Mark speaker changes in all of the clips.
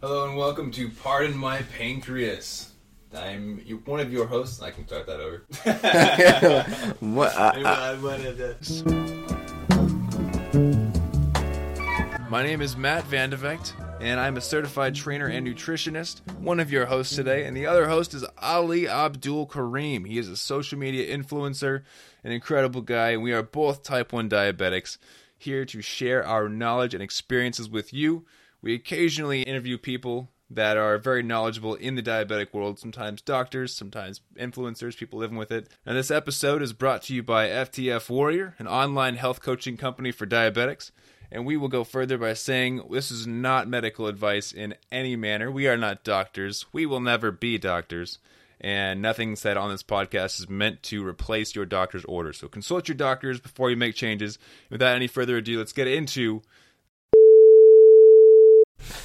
Speaker 1: Hello and welcome to Pardon My Pancreas. I'm you- one of your hosts. I can start that over.
Speaker 2: what? Uh, I, I,
Speaker 1: I'm one of the-
Speaker 3: My name is Matt Vandevecht, and I'm a certified trainer and nutritionist, one of your hosts today, and the other host is Ali Abdul Kareem. He is a social media influencer, an incredible guy, and we are both type 1 diabetics here to share our knowledge and experiences with you. We occasionally interview people that are very knowledgeable in the diabetic world, sometimes doctors, sometimes influencers, people living with it. And this episode is brought to you by FTF Warrior, an online health coaching company for diabetics. And we will go further by saying this is not medical advice in any manner. We are not doctors. We will never be doctors. And nothing said on this podcast is meant to replace your doctor's order. So consult your doctors before you make changes. Without any further ado, let's get into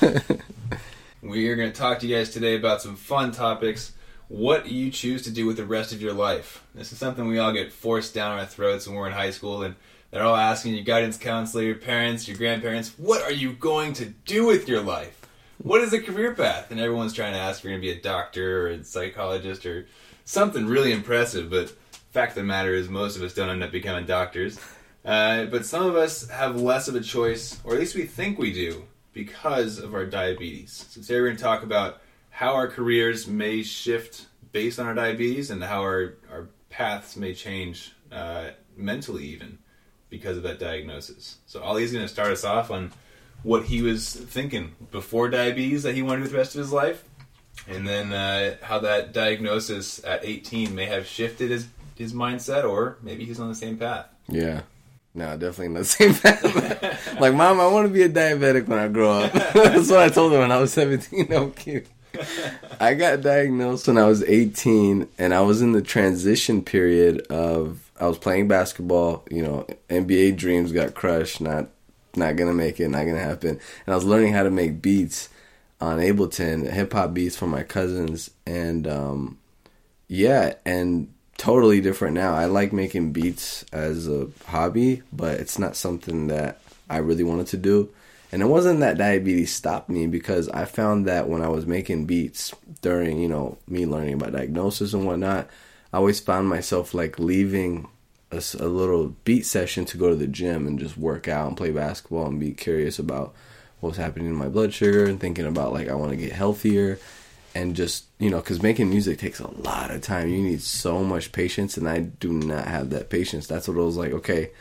Speaker 1: We are going to talk to you guys today about some fun topics. What you choose to do with the rest of your life. This is something we all get forced down our throats when we're in high school, and they're all asking your guidance counselor, your parents, your grandparents, what are you going to do with your life? What is a career path? And everyone's trying to ask if you're going to be a doctor or a psychologist or something really impressive, but fact of the matter is most of us don't end up becoming doctors. Uh, but some of us have less of a choice, or at least we think we do, because of our diabetes. So today we're going to talk about how our careers may shift based on our diabetes and how our, our paths may change uh, mentally even because of that diagnosis. So Ali's going to start us off on what he was thinking before diabetes that he wanted to do the rest of his life, and then uh, how that diagnosis at 18 may have shifted his, his mindset, or maybe he's on the same path.
Speaker 2: yeah. No, definitely not same path. like, mom, I want to be a diabetic when I grow up. That's what I told her when I was 17. No, I'm kidding. I got diagnosed when I was 18, and I was in the transition period of I was playing basketball. You know, NBA dreams got crushed. Not not gonna make it. Not gonna happen. And I was learning how to make beats on Ableton, hip hop beats for my cousins, and um, yeah, and totally different now. I like making beats as a hobby, but it's not something that I really wanted to do. And it wasn't that diabetes stopped me because I found that when I was making beats during, you know, me learning about diagnosis and whatnot, I always found myself like leaving a little beat session to go to the gym and just work out and play basketball and be curious about what's happening in my blood sugar and thinking about like I want to get healthier and just you know because making music takes a lot of time. You need so much patience and i do not have that patience. That's what i was like okay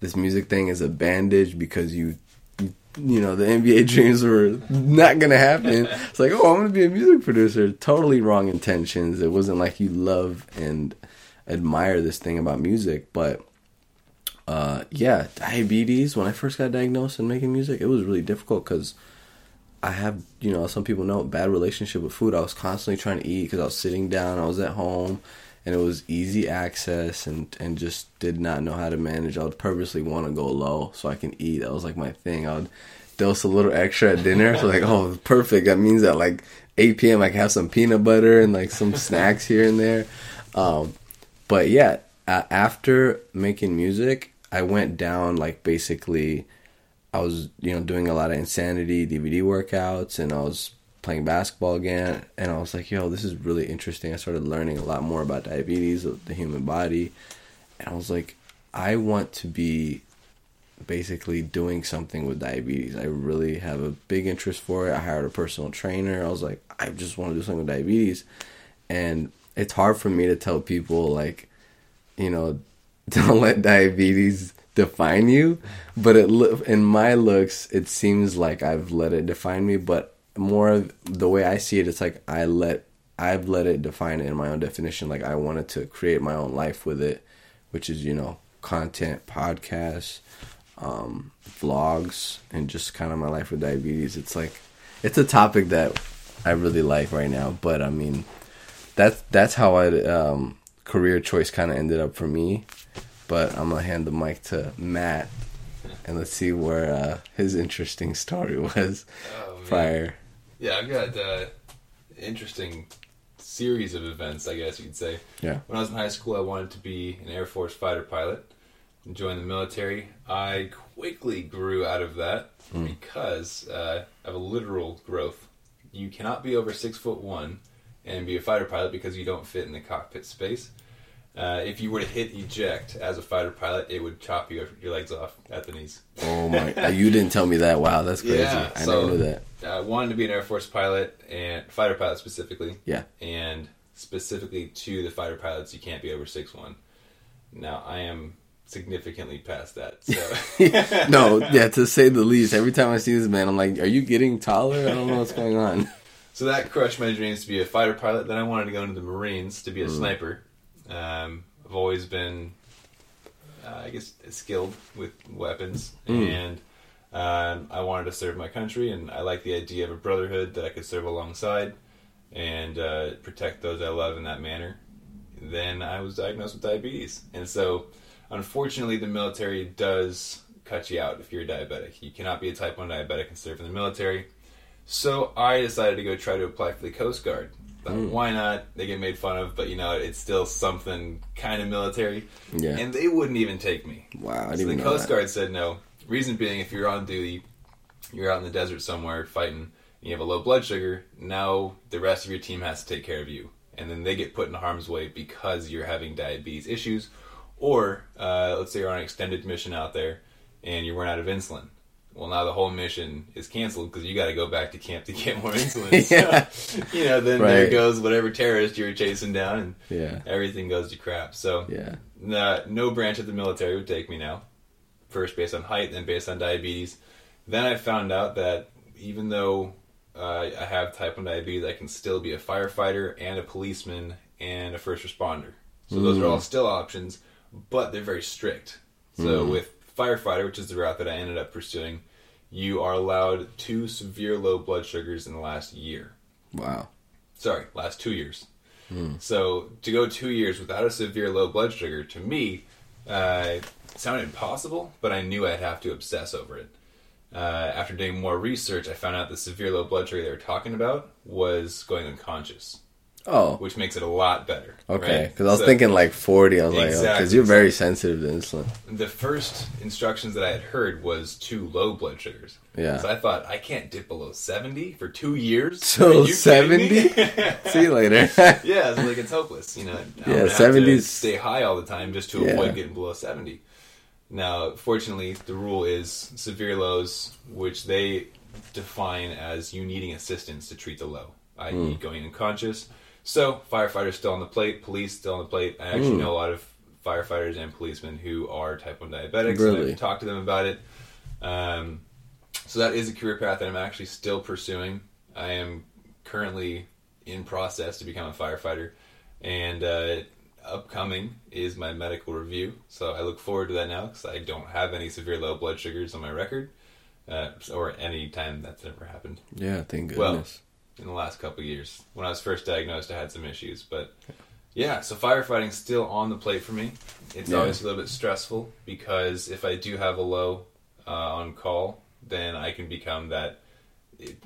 Speaker 2: this music thing is a bandage because you you, know the nba dreams were not gonna happen. It's like oh i'm gonna be a music producer. Totally wrong intentions. It wasn't like you love and admire this thing about music but uh yeah diabetes when i first got diagnosed and making music it was really difficult because I have, you know, some people know bad relationship with food. I was constantly trying to eat because I was sitting down. I was at home, and it was easy access, and and just did not know how to manage. I would purposely want to go low so I can eat. That was like my thing. I would dose a little extra at dinner. so like, oh, perfect. That means that like 8 p.m. I can have some peanut butter and like some snacks here and there. Um, but yeah, after making music, I went down like basically. I was, you know, doing a lot of insanity DVD workouts and I was playing basketball again and I was like, yo, this is really interesting. I started learning a lot more about diabetes, the human body. And I was like, I want to be basically doing something with diabetes. I really have a big interest for it. I hired a personal trainer. I was like, I just want to do something with diabetes. And it's hard for me to tell people like, you know, don't let diabetes define you. But it in my looks, it seems like I've let it define me. But more the way I see it, it's like I let I've let it define it in my own definition. Like I wanted to create my own life with it, which is you know content, podcasts, um, vlogs, and just kind of my life with diabetes. It's like it's a topic that I really like right now. But I mean, that's that's how I um, career choice kind of ended up for me. But I'm gonna hand the mic to Matt, and let's see where uh, his interesting story was
Speaker 1: Oh,
Speaker 2: prior.
Speaker 1: Yeah, I've got uh, interesting series of events, I guess you could say.
Speaker 2: Yeah.
Speaker 1: When I was in high school, I wanted to be an Air Force fighter pilot and join the military. I quickly grew out of that because uh, of a literal growth you cannot be over six foot one and be a fighter pilot because you don't fit in the cockpit space. Uh, if you were to hit eject as a fighter pilot, it would chop your, your legs off at the knees.
Speaker 2: Oh my! uh, you didn't tell me that. Wow, that's crazy.
Speaker 1: Yeah,
Speaker 2: I
Speaker 1: so-
Speaker 2: never knew that.
Speaker 1: I wanted to be an Air Force pilot and fighter pilot specifically.
Speaker 2: Yeah.
Speaker 1: And specifically to the fighter pilots, you can't be over six one. Now I am significantly past that. So
Speaker 2: No, yeah, to say the least. Every time I see this man, I'm like, "Are you getting taller? I don't know what's going on."
Speaker 1: So that crushed my dreams to be a fighter pilot. Then I wanted to go into the Marines to be a
Speaker 2: Mm.
Speaker 1: sniper. Um, I've always been, uh, I guess, skilled with weapons,
Speaker 2: Mm.
Speaker 1: and um, I wanted to serve my country. And I like the idea of a brotherhood that I could serve alongside and uh, protect those I love in that manner. Then I was diagnosed with diabetes, and so unfortunately, the military does cut you out if you're a diabetic. You cannot be a type one diabetic and serve in the military. So I decided to go try to apply for the Coast Guard. Thought, Why not? They get made fun of, but you know, it's still something kind of military.
Speaker 2: Yeah.
Speaker 1: And they wouldn't even take me.
Speaker 2: Wow, I
Speaker 1: So
Speaker 2: didn't
Speaker 1: the
Speaker 2: even know
Speaker 1: Coast
Speaker 2: that.
Speaker 1: Guard said no. Reason being, if you're on duty, you're out in the desert somewhere fighting, and you have a low blood sugar, now the rest of your team has to take care of you. And then they get put in harm's way because you're having diabetes issues. Or, uh, let's say you're on an extended mission out there and you run out of insulin. Well, now the whole mission is canceled because you got to go back to camp to get more insulin. So, you know, then there goes whatever terrorist you were chasing down, and
Speaker 2: Yeah,
Speaker 1: everything goes to crap. So,
Speaker 2: yeah.
Speaker 1: no, no branch of the military would take me now. First based on height, then based on diabetes. Then I found out that even though uh, I have type 1 diabetes, I can still be a firefighter and a policeman and a first responder. So those are all still options, but they're very strict. So with firefighter, which is the route that I ended up pursuing, you are allowed two severe low blood sugars in the last year
Speaker 2: Wow.
Speaker 1: sorry, last two years. So to go two years without a severe low blood sugar, to me, uh, sounded impossible, but I knew I'd have to obsess over it. Uh, after doing more research, I found out the severe low blood sugar they were talking about was going unconscious,
Speaker 2: Oh,
Speaker 1: which makes it a lot better.
Speaker 2: okay.
Speaker 1: right?
Speaker 2: Because I was
Speaker 1: So
Speaker 2: thinking like 40. I was like, because
Speaker 1: Exactly.
Speaker 2: you're very sensitive to insulin.
Speaker 1: the first instructions that I had heard was two low blood sugars.
Speaker 2: Yeah.
Speaker 1: So I thought I can't dip below seventy for two years.
Speaker 2: So
Speaker 1: Are you kidding me?
Speaker 2: 70? See you later.
Speaker 1: Yeah, it's like it's hopeless. You know, I'm
Speaker 2: Yeah,
Speaker 1: gonna have to
Speaker 2: 70s
Speaker 1: stay high all the time just to
Speaker 2: Yeah.
Speaker 1: avoid getting below seventy. Now, fortunately, the rule is severe lows, which they define as you needing assistance to treat the low, i.e.,
Speaker 2: Hmm.
Speaker 1: going unconscious. So, firefighters still on the plate, police still on the plate. I actually
Speaker 2: Hmm.
Speaker 1: know a lot of firefighters and policemen who are type one diabetics. and
Speaker 2: Really?
Speaker 1: I've to them about it. Um, so that is a career path that I'm actually still pursuing. I am currently in process to become a firefighter, and uh, upcoming is my medical review. So I look forward to that now because I don't have any severe low blood sugars on my record, uh, or any time that's ever happened
Speaker 2: yeah, thank
Speaker 1: Well,
Speaker 2: goodness.
Speaker 1: In the last couple of years. When I was first diagnosed, I had some issues, but yeah, so firefighting's still on the plate for me. It's
Speaker 2: Yeah.
Speaker 1: always a little bit stressful because if I do have a low uh, on call, then I can become that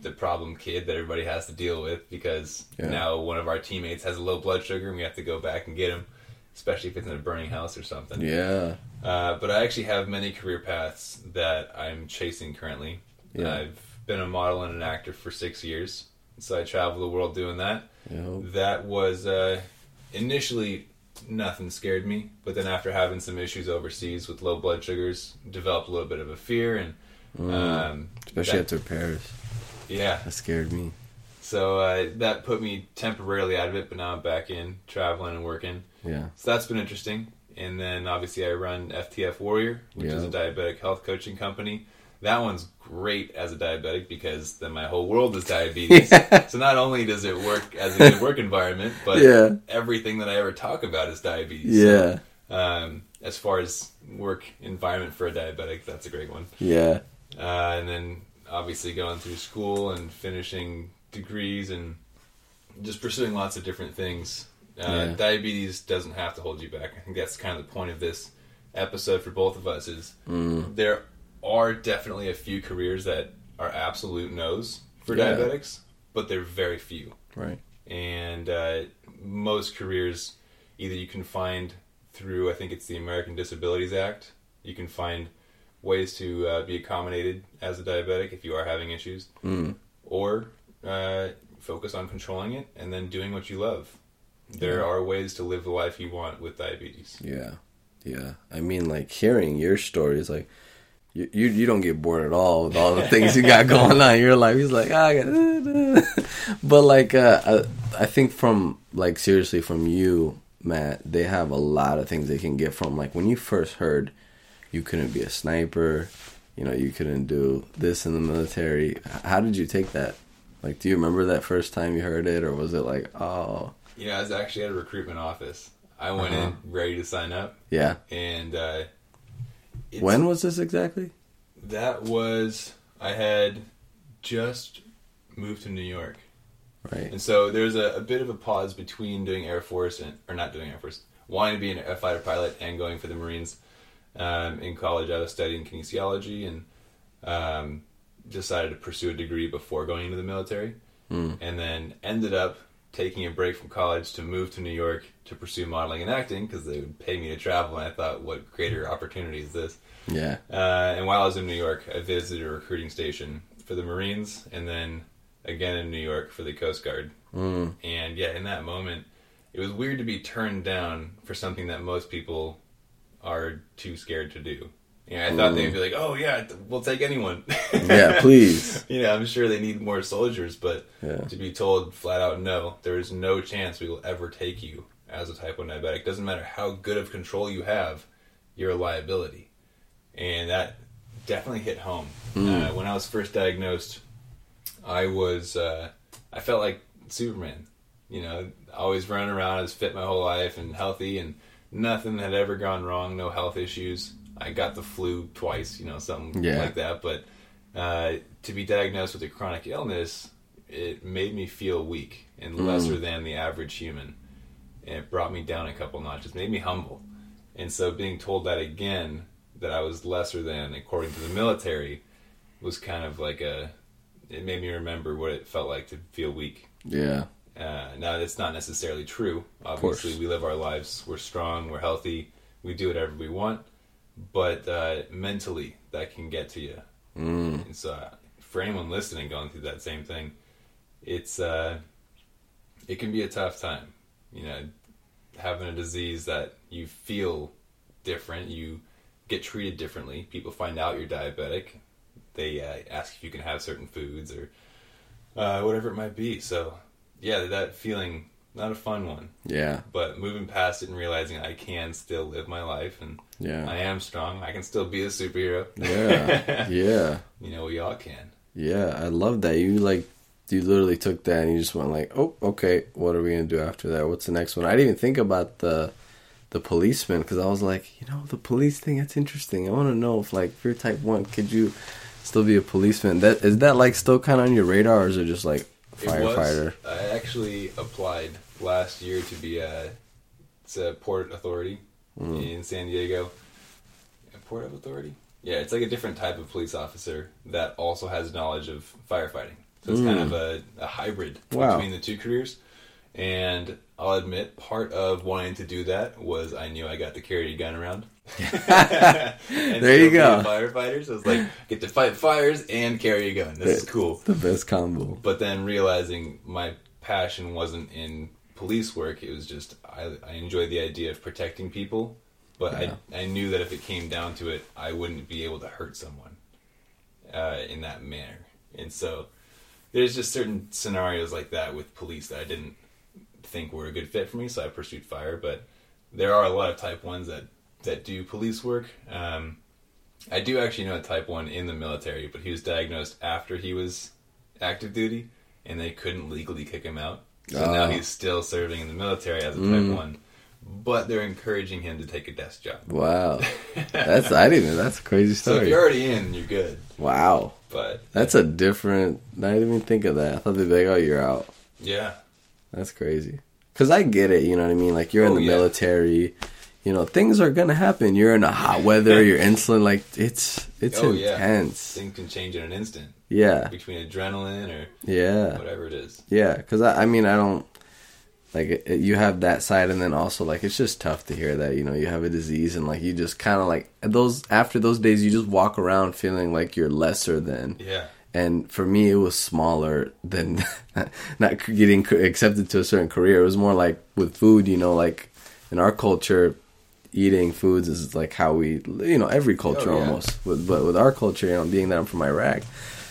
Speaker 1: the problem kid that everybody has to deal with because
Speaker 2: Yeah.
Speaker 1: now one of our teammates has a low blood sugar and we have to go back and get him, especially if it's in a burning house or something.
Speaker 2: yeah.
Speaker 1: Uh, but I actually have many career paths that I'm chasing currently.
Speaker 2: Yeah.
Speaker 1: I've been a model and an actor for six years, so I travel the world doing that.
Speaker 2: Yeah.
Speaker 1: That was uh, initially nothing scared me, but then after having some issues overseas with low blood sugars, developed a little bit of a fear and. Um,
Speaker 2: Especially
Speaker 1: that-
Speaker 2: after Paris.
Speaker 1: yeah,
Speaker 2: That scared me.
Speaker 1: so uh, that put me temporarily out of it, but now I'm back in traveling and working.
Speaker 2: Yeah.
Speaker 1: So that's been interesting. And then obviously I run FTF Warrior, which is a diabetic health coaching company. That one's great as a diabetic because then my whole world is diabetes.
Speaker 2: Yeah.
Speaker 1: So not only does it work as a good work environment, but
Speaker 2: Yeah.
Speaker 1: everything that I ever talk about is diabetes.
Speaker 2: Yeah.
Speaker 1: Um, as far as work environment for a diabetic, that's a great one.
Speaker 2: Yeah.
Speaker 1: Uh, and then obviously going through school and finishing degrees and just pursuing lots of different things. Uh,
Speaker 2: Yeah.
Speaker 1: Diabetes doesn't have to hold you back. I think that's kind of the point of this episode for both of us. Is
Speaker 2: Mm.
Speaker 1: there are definitely a few careers that are absolute no's for
Speaker 2: Yeah.
Speaker 1: diabetics, but they're very few.
Speaker 2: Right.
Speaker 1: And uh, most careers, either you can find through, I think it's the American Disabilities Act, you can find ways to uh, be accommodated as a diabetic if you are having issues,
Speaker 2: Mm.
Speaker 1: or uh, focus on controlling it and then doing what you love. There are ways to live the life you want with diabetes.
Speaker 2: Yeah, yeah. I mean, like hearing your stories, like you, you, you don't get bored at all with all the things you got going on in your life. He's like, ah, I got, but like, uh, I, I think from like seriously from you, Matt, they have a lot of things they can get from. Like when you first heard you couldn't be a sniper, you know, you couldn't do this in the military. How did you take that? Like, do you remember that first time you heard it, or was it like, oh,
Speaker 1: You know, I was actually at a recruitment office. I went
Speaker 2: Uh-huh.
Speaker 1: in ready to sign up,
Speaker 2: yeah?
Speaker 1: and uh,
Speaker 2: When was this exactly?
Speaker 1: that was I had just moved to New York,
Speaker 2: Right.
Speaker 1: and so there's a, a bit of a pause between doing Air Force and or not doing Air Force, wanting to be an, fighter pilot and going for the Marines. Um, in college, I was studying kinesiology and um, decided to pursue a degree before going into the military,
Speaker 2: Mm.
Speaker 1: and then ended up taking a break from college to move to New York to pursue modeling and acting because they would pay me to travel. And I thought, what greater opportunity is this?
Speaker 2: Yeah.
Speaker 1: Uh, and while I was in New York, I visited a recruiting station for the Marines, and then again in New York for the Coast Guard.
Speaker 2: Mm.
Speaker 1: And yeah, in that moment, it was weird to be turned down for something that most people are too scared to do. Yeah, I thought they'd be like, "Oh yeah, we'll take anyone."
Speaker 2: Yeah, please.
Speaker 1: you know, I'm sure they need more soldiers, but
Speaker 2: Yeah.
Speaker 1: to be told flat out no, there is no chance we will ever take you as a type 1 diabetic. Doesn't matter how good of control you have, you're a liability. And that definitely hit home. Uh, when I was first diagnosed, I was, uh, I felt like Superman. You know, always running around, I was fit my whole life and healthy, and nothing had ever gone wrong, no health issues. I got the flu twice, you know, something
Speaker 2: Yeah.
Speaker 1: like that. But uh, to be diagnosed with a chronic illness, it made me feel weak and lesser than the average human. And it brought me down a couple notches, made me humble. And so being told that again, that I was lesser than according to the military, was kind of like a. It made me remember what it felt like to feel weak.
Speaker 2: Yeah.
Speaker 1: Uh, now, that's not necessarily true. Obviously, we live our lives. We're strong. We're healthy. We do whatever we want. But uh, mentally, that can get to you.
Speaker 2: Mm.
Speaker 1: And so, for anyone listening going through that same thing, it's uh, it can be a tough time. You know, having a disease that you feel different, you get treated differently. People find out you're diabetic. They uh, ask if you can have certain foods or uh, whatever it might be. So, yeah, that feeling not a fun one.
Speaker 2: Yeah.
Speaker 1: But moving past it and realizing I can still live my life and
Speaker 2: yeah.
Speaker 1: I am strong. I can still be a superhero.
Speaker 2: Yeah. Yeah.
Speaker 1: you know, we all can.
Speaker 2: Yeah. I love that. You like you literally took that and you just went like, "Oh, okay. What are we going to do after that? What's the next one?" I didn't even think about the the policeman because I was like, you know, the police thing. That's interesting. I want to know if like if you're type one, could you still be a policeman? That is that like still kind of on your radar, or is it just like
Speaker 1: It was.
Speaker 2: firefighter?
Speaker 1: I actually applied last year to be a, it's a port authority mm. in San Diego. A port of authority? Yeah, it's like a different type of police officer that also has knowledge of firefighting. So it's kind of mm. a, a hybrid
Speaker 2: Wow.
Speaker 1: between the two careers. And I'll admit, part of wanting to do that was I knew I got to carry a gun around.
Speaker 2: There you go.
Speaker 1: Firefighters, I was like, get to fight fires and carry a gun. This is cool
Speaker 2: The best combo.
Speaker 1: but then realizing my passion wasn't in police work it was just i, I enjoy the idea of protecting people but
Speaker 2: Yeah.
Speaker 1: I, I knew that if it came down to it i wouldn't be able to hurt someone uh, in that manner and so there's just certain scenarios like that with police that i didn't think were a good fit for me so i pursued fire but there are a lot of type 1s that that do police work um, i do actually know a type 1 in the military but he was diagnosed after he was active duty and they couldn't legally kick him out. So now
Speaker 2: Oh.
Speaker 1: he's still serving in the military as a type mm. one. But they're encouraging him to take a desk job.
Speaker 2: Wow. That's I didn't. That's a crazy
Speaker 1: So if you're already in, you're good.
Speaker 2: Wow.
Speaker 1: But
Speaker 2: That's a different. I didn't even think of that. I thought they'd be like, "Oh, you're out."
Speaker 1: yeah,
Speaker 2: That's crazy. Cause I get it. You know what I mean? Like you're in
Speaker 1: Oh,
Speaker 2: the
Speaker 1: yeah.
Speaker 2: military. You know things are gonna happen. You're in a hot weather. You're insulin. Like it's it's
Speaker 1: Oh, yeah.
Speaker 2: intense.
Speaker 1: things can change in an instant
Speaker 2: Yeah.
Speaker 1: between adrenaline or
Speaker 2: Yeah.
Speaker 1: whatever it is.
Speaker 2: Yeah. Cause I, I mean I don't like it, it- you have that side, and then also like it's just tough to hear that you know you have a disease, and like you just kind of like those after those days you just walk around feeling like you're lesser than.
Speaker 1: Yeah.
Speaker 2: and for me it was smaller than not getting accepted to a certain career. It was more like with food, you know, like in our culture, eating foods is like how we, you know, every culture
Speaker 1: Oh, yeah.
Speaker 2: almost. But with our culture, you know, being that I'm from Iraq,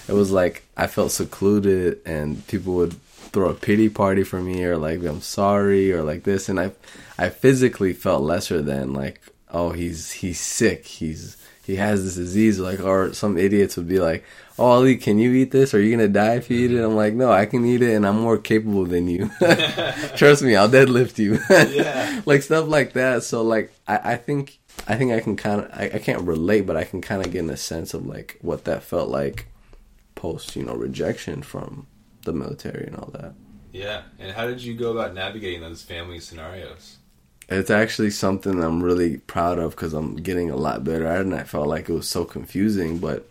Speaker 2: it was like I felt secluded, and people would throw a pity party for me, or like I'm sorry, or like this, and I, I physically felt lesser than like, oh, he's he's sick, he's he has this disease, like, or some idiots would be like, oh, Ali, can you eat this? Are you gonna die if you eat it? I'm like, no, I can eat it, and I'm more capable than you. Trust me, I'll deadlift you.
Speaker 1: Yeah.
Speaker 2: like stuff like that. So like, I, I think I think I can kind of I, I can't relate, but I can kind of get in a sense of like what that felt like post you know rejection from the military and all that.
Speaker 1: Yeah. And how did you go about navigating those family scenarios?
Speaker 2: It's actually something I'm really proud of because I'm getting a lot better at it, and I felt like it was so confusing. But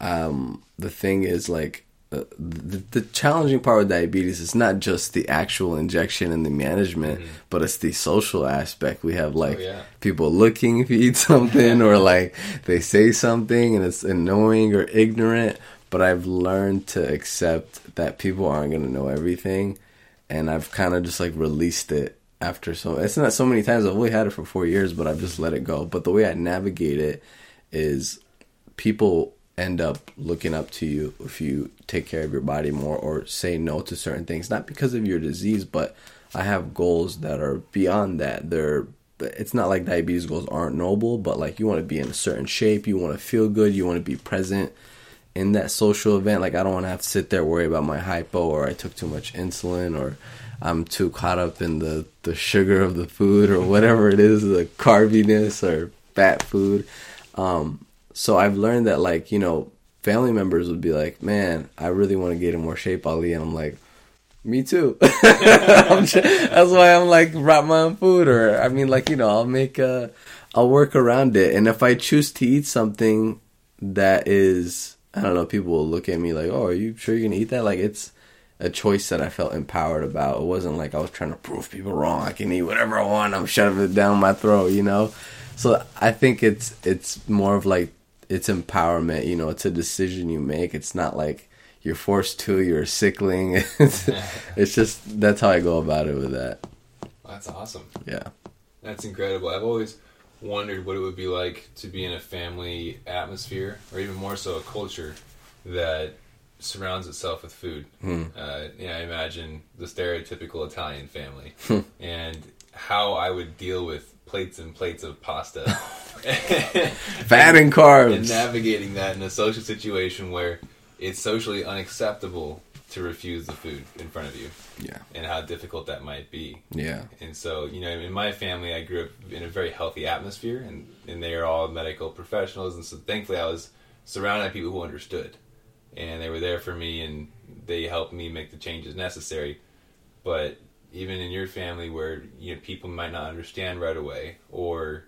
Speaker 2: um, the thing is, like, uh, the, the challenging part with diabetes is not just the actual injection and the management, but it's the social aspect. We have like
Speaker 1: Oh, yeah.
Speaker 2: people looking if you eat something, or like they say something and it's annoying or ignorant. But I've learned to accept that people aren't going to know everything, and I've kind of just like released it after so. It's not so many times. I've only had it for four years, but I've just let it go. But the way I navigate it is people end up looking up to you if you take care of your body more or say no to certain things. Not because of your disease but i have goals that are beyond that. They're it's not like diabetes goals aren't noble but like you want to be in a certain shape you want to feel good you want to be present in that social event. Like i don't want to have to sit there worry about my hypo or i took too much insulin or i'm too caught up in the the sugar of the food or whatever it is the carbiness or fat food. Um so I've learned that like you know family members would be like, man, I really want to get in more shape, Ali, and I'm like, me too. I'm that's why I'm like wrap my own food, or I mean like you know I'll make uh I'll work around it, and if I choose to eat something that is I don't know, people will look at me like, oh, are you sure you're gonna eat that? Like it's a choice that I felt empowered about. It wasn't like I was trying to prove people wrong. I can eat whatever I want. I'm shoving it down my throat, you know. So I think it's it's more of like it's empowerment. You know, it's a decision you make. It's not like you're forced to. You're a sickling. It's, it's just that's how I go about it with that.
Speaker 1: That's awesome.
Speaker 2: Yeah.
Speaker 1: That's incredible. I've always wondered what it would be like to be in a family atmosphere, or even more so, a culture that surrounds itself with food. Uh, you know, I imagine the stereotypical Italian family, and how I would deal with plates and plates of pasta.
Speaker 2: Fat and carbs.
Speaker 1: and navigating that in a social situation where it's socially unacceptable to refuse the food in front of you,
Speaker 2: yeah.
Speaker 1: and how difficult that might be.
Speaker 2: Yeah.
Speaker 1: And so, you know, in my family, I grew up in a very healthy atmosphere, and, and they are all medical professionals. And so, thankfully, I was surrounded by people who understood, and they were there for me, and they helped me make the changes necessary. But even in your family, where you know people might not understand right away, or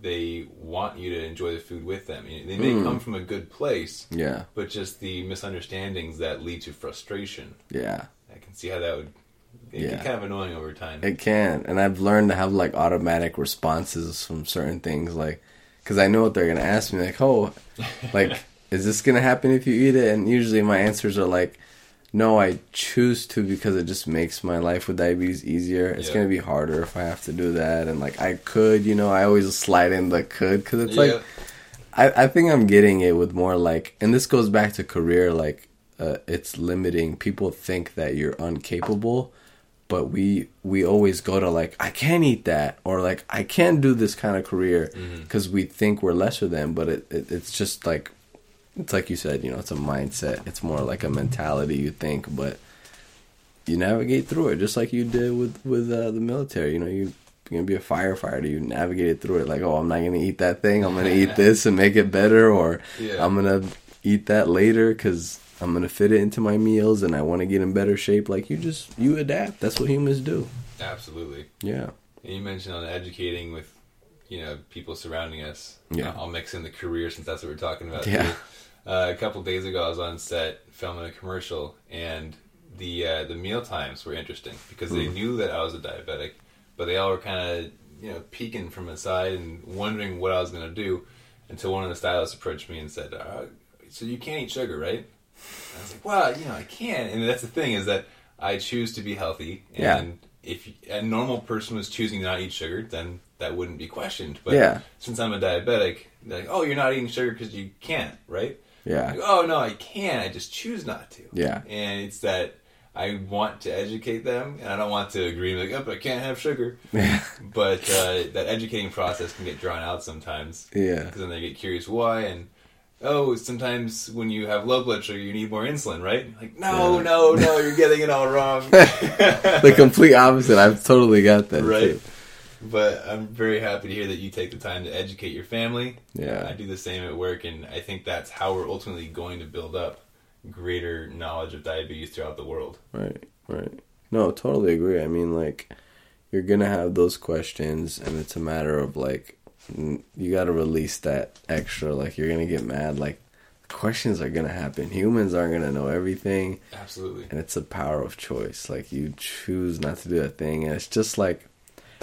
Speaker 1: they want you to enjoy the food with them, You know, they may hmm. come from a good place,
Speaker 2: Yeah.
Speaker 1: but just the misunderstandings that lead to frustration.
Speaker 2: Yeah.
Speaker 1: I can see how that would. It
Speaker 2: Yeah.
Speaker 1: get kind of annoying over time.
Speaker 2: It can, and I've learned to have like automatic responses from certain things, like because I know what they're gonna ask me, like, "Oh, like, is this gonna happen if you eat it?" And usually my answers are like, "No, I choose to because it just makes my life with diabetes easier. It's
Speaker 1: Yeah.
Speaker 2: gonna be harder if I have to do that, and like I could, you know, I always slide in the could because it's
Speaker 1: Yeah.
Speaker 2: like I, I think I'm getting it with more like, and this goes back to career. Like, uh, it's limiting. People think that you're incapable, but we we always go to like, I can't eat that, or like, I can't do this kind of career because we think we're lesser than. But it, it it's just like, it's like you said, you know, it's a mindset. It's more like a mentality you think, but you navigate through it just like you did with with uh, the military. You know, you you're gonna be a firefighter. You navigated through it like, oh, I'm not gonna eat that thing. I'm gonna eat this and make it better, or
Speaker 1: Yeah.
Speaker 2: I'm gonna eat that later because I'm gonna fit it into my meals and I want to get in better shape. Like you just you adapt. That's what humans do.
Speaker 1: Absolutely.
Speaker 2: Yeah.
Speaker 1: And you mentioned on educating with, you know, people surrounding us.
Speaker 2: Yeah.
Speaker 1: I'll mix in the career since that's what we're talking about.
Speaker 2: Yeah.
Speaker 1: too. Uh, a couple days ago, I was on set filming a commercial, and the uh, the meal times were interesting because
Speaker 2: Hmm.
Speaker 1: they knew that I was a diabetic, but they all were kind of you know peeking from the side and wondering what I was going to do, until one of the stylists approached me and said, uh, so you can't eat sugar, right? And I was like, well, you know, I can. And that's the thing is that I choose to be healthy.
Speaker 2: Yeah.
Speaker 1: And if a normal person was choosing to not eat sugar, then that wouldn't be questioned. But
Speaker 2: Yeah.
Speaker 1: since I'm a diabetic, like, oh, you're not eating sugar because you can't, right?
Speaker 2: Yeah.
Speaker 1: Like, oh, no, I can. I just choose not to.
Speaker 2: Yeah.
Speaker 1: And it's that I want to educate them, and I don't want to agree like, oh, but I can't have sugar.
Speaker 2: Yeah.
Speaker 1: But uh, that educating process can get drawn out sometimes
Speaker 2: Yeah.
Speaker 1: because then they get curious why and oh sometimes when you have low blood sugar you need more insulin right like no
Speaker 2: Yeah.
Speaker 1: no no you're getting it all wrong
Speaker 2: the complete opposite. I've totally got that.
Speaker 1: right
Speaker 2: too.
Speaker 1: But i'm very happy to hear that you take the time to educate your family
Speaker 2: Yeah.
Speaker 1: i do the same at work and i think that's how we're ultimately going to build up greater knowledge of diabetes throughout the world
Speaker 2: Right, right. No, totally agree. I mean, like, you're gonna have those questions, and it's a matter of like, you gotta release that extra. Like, you're gonna get mad. Like, questions are gonna happen. Humans aren't gonna know everything,
Speaker 1: absolutely
Speaker 2: and it's a power of choice. Like, you choose not to do a thing, and it's just like,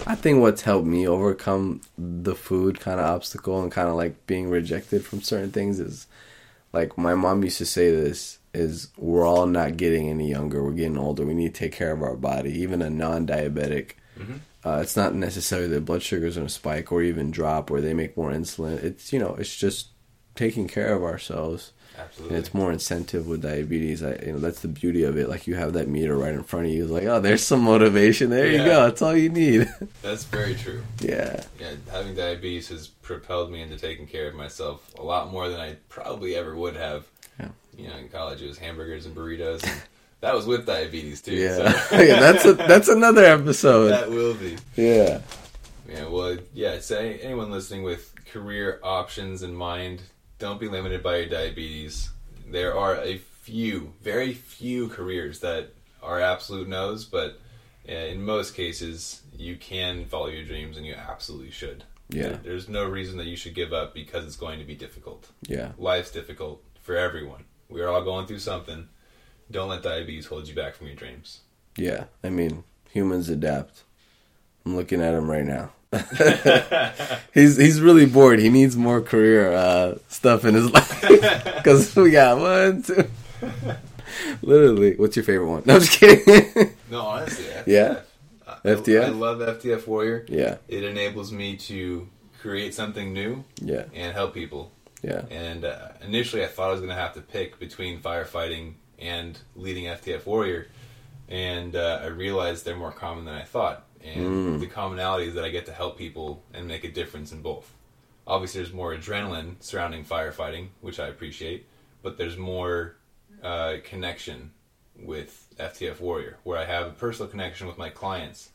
Speaker 2: I think what's helped me overcome the food kind of obstacle and kind of like being rejected from certain things is like my mom used to say this is we're all not getting any younger we're getting older we need to take care of our body. Even a non-diabetic
Speaker 1: Mhm.
Speaker 2: uh, it's not necessarily that blood sugars going to spike or even drop or they make more insulin. It's you know it's just taking care of ourselves
Speaker 1: absolutely.
Speaker 2: And it's more incentive with diabetes. I, you know that's the beauty of it. Like you have that meter right in front of you. It's like oh there's some motivation. There you go. That's all you need.
Speaker 1: That's very true.
Speaker 2: Yeah.
Speaker 1: Yeah, having diabetes has propelled me into taking care of myself a lot more than I probably ever would have.
Speaker 2: Yeah.
Speaker 1: You know, in college it was hamburgers and burritos, and that was with diabetes too.
Speaker 2: yeah,
Speaker 1: so.
Speaker 2: Yeah that's a, that's another episode.
Speaker 1: That will be.
Speaker 2: yeah.
Speaker 1: Yeah, well, yeah. Say anyone listening with career options in mind, don't be limited by your diabetes. There are a few, very few careers that are absolute no's, but uh, in most cases, you can follow your dreams, and you absolutely should.
Speaker 2: Yeah.
Speaker 1: There's no reason that you should give up because it's going to be difficult.
Speaker 2: yeah
Speaker 1: Life's difficult for everyone. We're all going through something. Don't let diabetes hold you back from your dreams.
Speaker 2: Yeah, I mean, humans adapt. I'm looking at him right now. he's he's really bored. He needs more career uh, stuff in his life because we got one, two. Literally, what's your favorite one? No, I'm just kidding.
Speaker 1: No, honestly, FTF.
Speaker 2: Yeah?
Speaker 1: I-
Speaker 2: FTF?
Speaker 1: I love FTF Warrior.
Speaker 2: yeah,
Speaker 1: It enables me to create something new
Speaker 2: yeah,
Speaker 1: and help people.
Speaker 2: yeah,
Speaker 1: And uh, initially, I thought I was going to have to pick between firefighting and leading FTF Warrior, and uh, I realized they're more common than I thought. And the commonality is that I get to help people and make a difference in both. Obviously, there's more adrenaline surrounding firefighting, which I appreciate, but there's more uh, connection with FTF Warrior, where I have a personal connection with my clients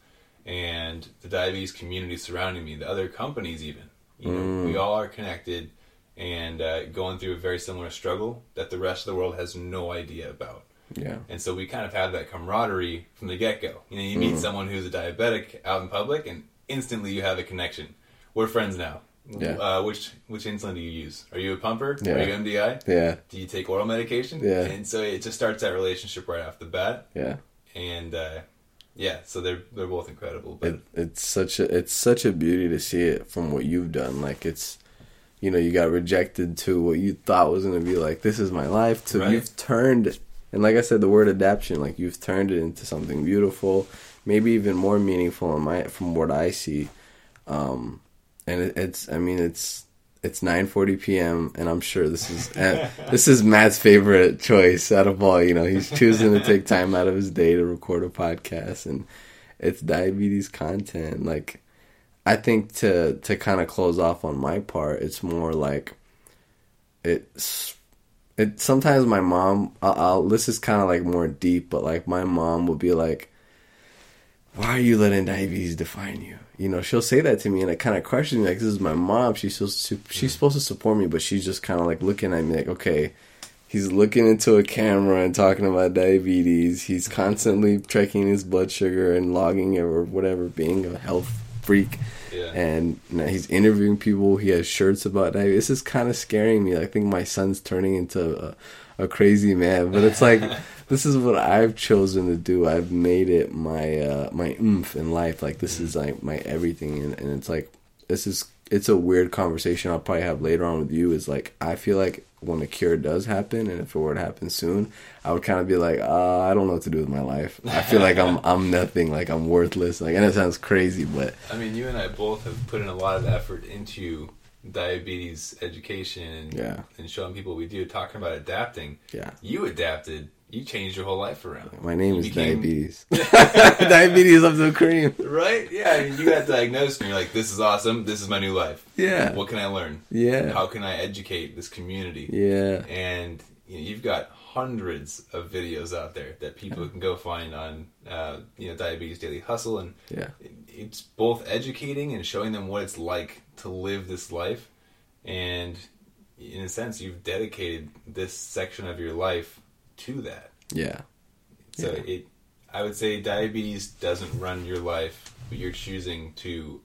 Speaker 1: and the diabetes community surrounding me, the other companies, even. You know, we all are connected and uh, going through a very similar struggle that the rest of the world has no idea about.
Speaker 2: Yeah,
Speaker 1: And so we kind of have that camaraderie from the get go. You know, you meet someone who's a diabetic out in public, and instantly you have a connection. We're friends now.
Speaker 2: Yeah.
Speaker 1: Uh, which which insulin do you use? Are you a pumper?
Speaker 2: Yeah.
Speaker 1: Are you MDI?
Speaker 2: yeah,
Speaker 1: Do you take oral medication?
Speaker 2: Yeah.
Speaker 1: And so it just starts that relationship right off the bat.
Speaker 2: yeah.
Speaker 1: And uh, yeah, so they're they're both incredible. But
Speaker 2: It, it's such a it's such a beauty to see it from what you've done. Like it's, you know, you got rejected to what you thought was gonna be like. This is my life. To
Speaker 1: Right.
Speaker 2: you've turned, and like I said, the word adaptation. Like you've turned it into something beautiful, maybe even more meaningful in my from what I see. Um, and it, it's I mean it's it's 9:40 p.m. and I'm sure this is uh, this is Matt's favorite choice out of all. You know, he's choosing to take time out of his day to record a podcast, and it's diabetes content. Like, I think to to kind of close off on my part, it's more like it's it. Sometimes my mom, I'll, I'll this is kind of like more deep, but like my mom will be like, "Why are you letting diabetes define you?" You know, she'll say that to me, and it kind of questions me. Like, this is my mom. She's supposed to, she's mm. supposed to support me, but she's just kind of like looking at me like, okay, he's looking into a camera and talking about diabetes. He's constantly checking his blood sugar and logging it or whatever, being a health freak.
Speaker 1: yeah,
Speaker 2: And now he's interviewing people. He has shirts about diabetes. This is kind of scaring me. I think my son's turning into a, a crazy man. But it's like this is what I've chosen to do. I've made it my uh, my oomph in life. Like this is like my everything, and, and it's like this is it's a weird conversation I'll probably have later on with you. Is like I feel like when a cure does happen, and if it were to happen soon, I would kind of be like, uh, I don't know what to do with my life. I feel like I'm I'm nothing, like I'm worthless. Like, and it sounds crazy, but
Speaker 1: I mean, you and I both have put in a lot of effort into diabetes education and,
Speaker 2: Yeah.
Speaker 1: and showing people we do, talking about adapting.
Speaker 2: yeah,
Speaker 1: You adapted. You changed your whole life around.
Speaker 2: my name
Speaker 1: You
Speaker 2: is
Speaker 1: became-
Speaker 2: diabetes. diabetes of the cream.
Speaker 1: Right? Yeah. I mean, you got diagnosed and you're like, this is awesome. This is my new life.
Speaker 2: Yeah,
Speaker 1: What can I learn?
Speaker 2: yeah,
Speaker 1: How can I educate this community?
Speaker 2: yeah,
Speaker 1: and you know, you've got hundreds of videos out there that people can go find on uh, you know diabetes daily hustle and
Speaker 2: yeah,
Speaker 1: it's both educating and showing them what it's like to live this life and in a sense you've dedicated this section of your life to that.
Speaker 2: Yeah,
Speaker 1: so
Speaker 2: Yeah.
Speaker 1: it i would say diabetes doesn't run your life but you're choosing to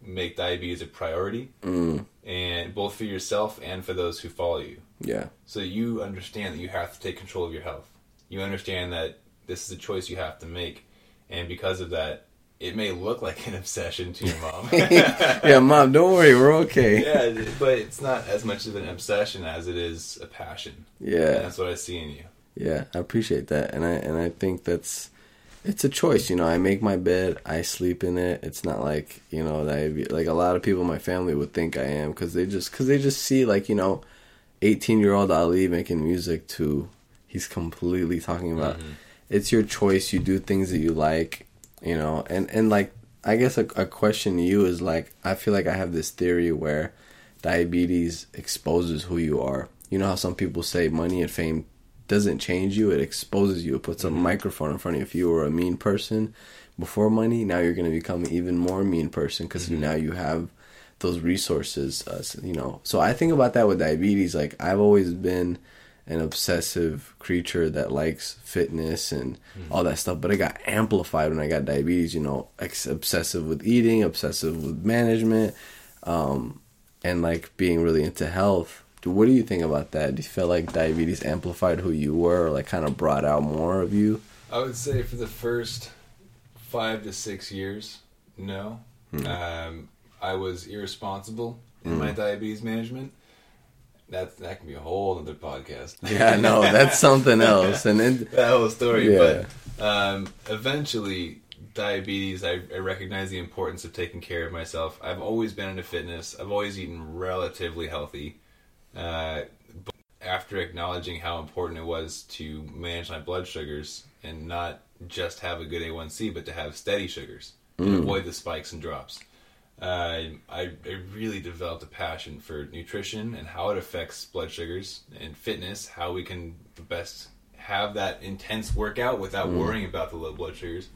Speaker 1: make diabetes a priority
Speaker 2: mm,
Speaker 1: and both for yourself and for those who follow you.
Speaker 2: Yeah,
Speaker 1: so you understand that you have to take control of your health. You understand that this is a choice you have to make, and because of that, it may look like an obsession to your mom.
Speaker 2: yeah. Mom, don't worry, we're okay.
Speaker 1: yeah, but it's not as much of an obsession as it is a passion. And
Speaker 2: Yeah,
Speaker 1: that's what I see in you.
Speaker 2: yeah. I appreciate that, and I and I think that's it's a choice. You know, I make my bed, I sleep in it. It's not like you know that I, like a lot of people in my family would think I am because they just because they just see like you know, eighteen year old Ali making music to he's completely talking about. Mm-hmm. It's your choice. You do things that you like, you know, and and like I guess a, a question to you is like I feel like I have this theory where diabetes exposes who you are. You know how some people say money and fame doesn't change you; it exposes you. It puts a microphone in front of you. If you were a mean person before money, now you're going to become an even more mean person because now you have those resources. Uh, you know, so I think about that with diabetes. Like I've always been an obsessive creature that likes fitness and all that stuff, but it got amplified when I got diabetes. You know, ex- obsessive with eating, obsessive with management, um, and like being really into health. What do you think about that? Do you feel like diabetes amplified who you were, or like kind of brought out more of you?
Speaker 1: I would say for the first five to six years, no. Um, I was irresponsible in my diabetes management. That that can be a whole other podcast.
Speaker 2: Yeah, no, that's something else. And then,
Speaker 1: that whole story.
Speaker 2: Yeah.
Speaker 1: But um, eventually, diabetes, I, I recognize the importance of taking care of myself. I've always been into fitness. I've always eaten relatively healthy. Uh, but after acknowledging how important it was to manage my blood sugars and not just have a good A1C, but to have steady sugars and avoid the spikes and drops. Uh, I, I really developed a passion for nutrition and how it affects blood sugars and fitness, how we can best have that intense workout without worrying about the low blood sugars.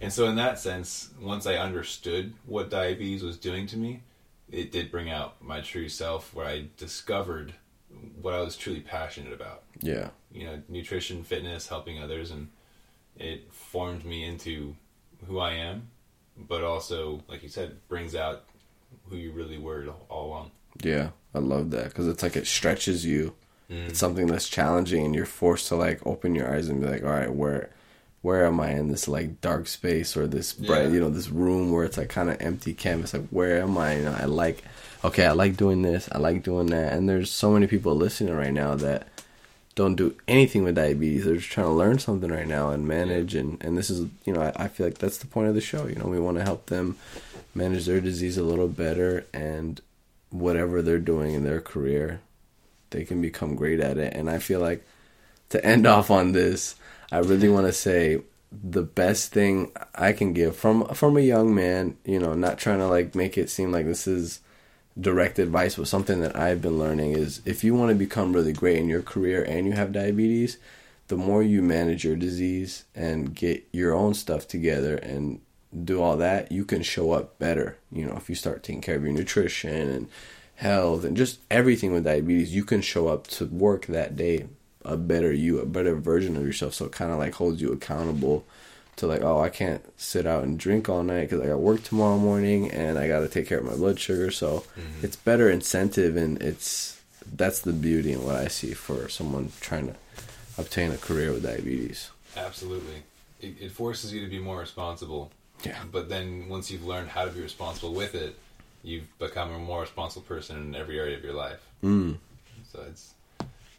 Speaker 1: And so, in that sense, once I understood what diabetes was doing to me, it did bring out my true self where I discovered what I was truly passionate about.
Speaker 2: yeah,
Speaker 1: You know, nutrition, fitness, helping others, and it formed me into who I am, but also, like you said, brings out who you really were all along.
Speaker 2: yeah, I love that because it's like it stretches you.
Speaker 1: Mm.
Speaker 2: It's something that's challenging, and you're forced to like open your eyes and be like, all right, where, where am I in this like dark space or this bright,
Speaker 1: Yeah.
Speaker 2: you know, this room where it's like kind of empty canvas? Like, where am I? You know, I like, okay, I like doing this, I like doing that, and there's so many people listening right now that don't do anything with diabetes. They're just trying to learn something right now and manage. And, and this is, you know, I, I feel like that's the point of the show. You know, we want to help them manage their disease a little better and whatever they're doing in their career, they can become great at it. And I feel like to end off on this, I really want to say the best thing I can give from from a young man, you know, not trying to like make it seem like this is direct advice, but something that I've been learning is if you want to become really great in your career and you have diabetes, the more you manage your disease and get your own stuff together and do all that, you can show up better. You know, if you start taking care of your nutrition and health and just everything with diabetes, you can show up to work that day a better you, a better version of yourself. So it kind of like holds you accountable to like, oh, I can't sit out and drink all night because I got work tomorrow morning and I got to take care of my blood sugar. So it's better incentive and it's that's the beauty in what I see for someone trying to obtain a career with diabetes.
Speaker 1: Absolutely. It, it forces you to be more responsible.
Speaker 2: Yeah.
Speaker 1: But then once you've learned how to be responsible with it, you've become a more responsible person in every area of your life.
Speaker 2: Mm.
Speaker 1: So it's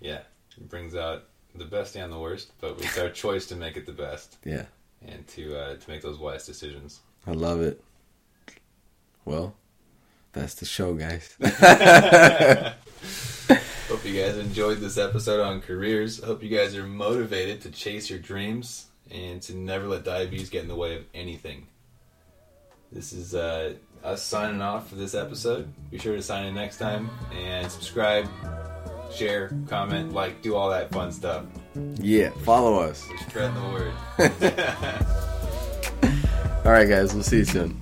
Speaker 1: yeah, it brings out the best and the worst, but it's our choice to make it the best
Speaker 2: Yeah.
Speaker 1: And to uh, to make those wise decisions.
Speaker 2: I love it. Well, that's the show, guys.
Speaker 1: Hope you guys enjoyed this episode on careers. Hope you guys are motivated to chase your dreams and to never let diabetes get in the way of anything. This is uh, us signing off for this episode. Be sure to sign in next time and subscribe, share, comment, like, do all that fun stuff.
Speaker 2: yeah, follow us.
Speaker 1: We're the word.
Speaker 2: All right, guys, we'll see you soon.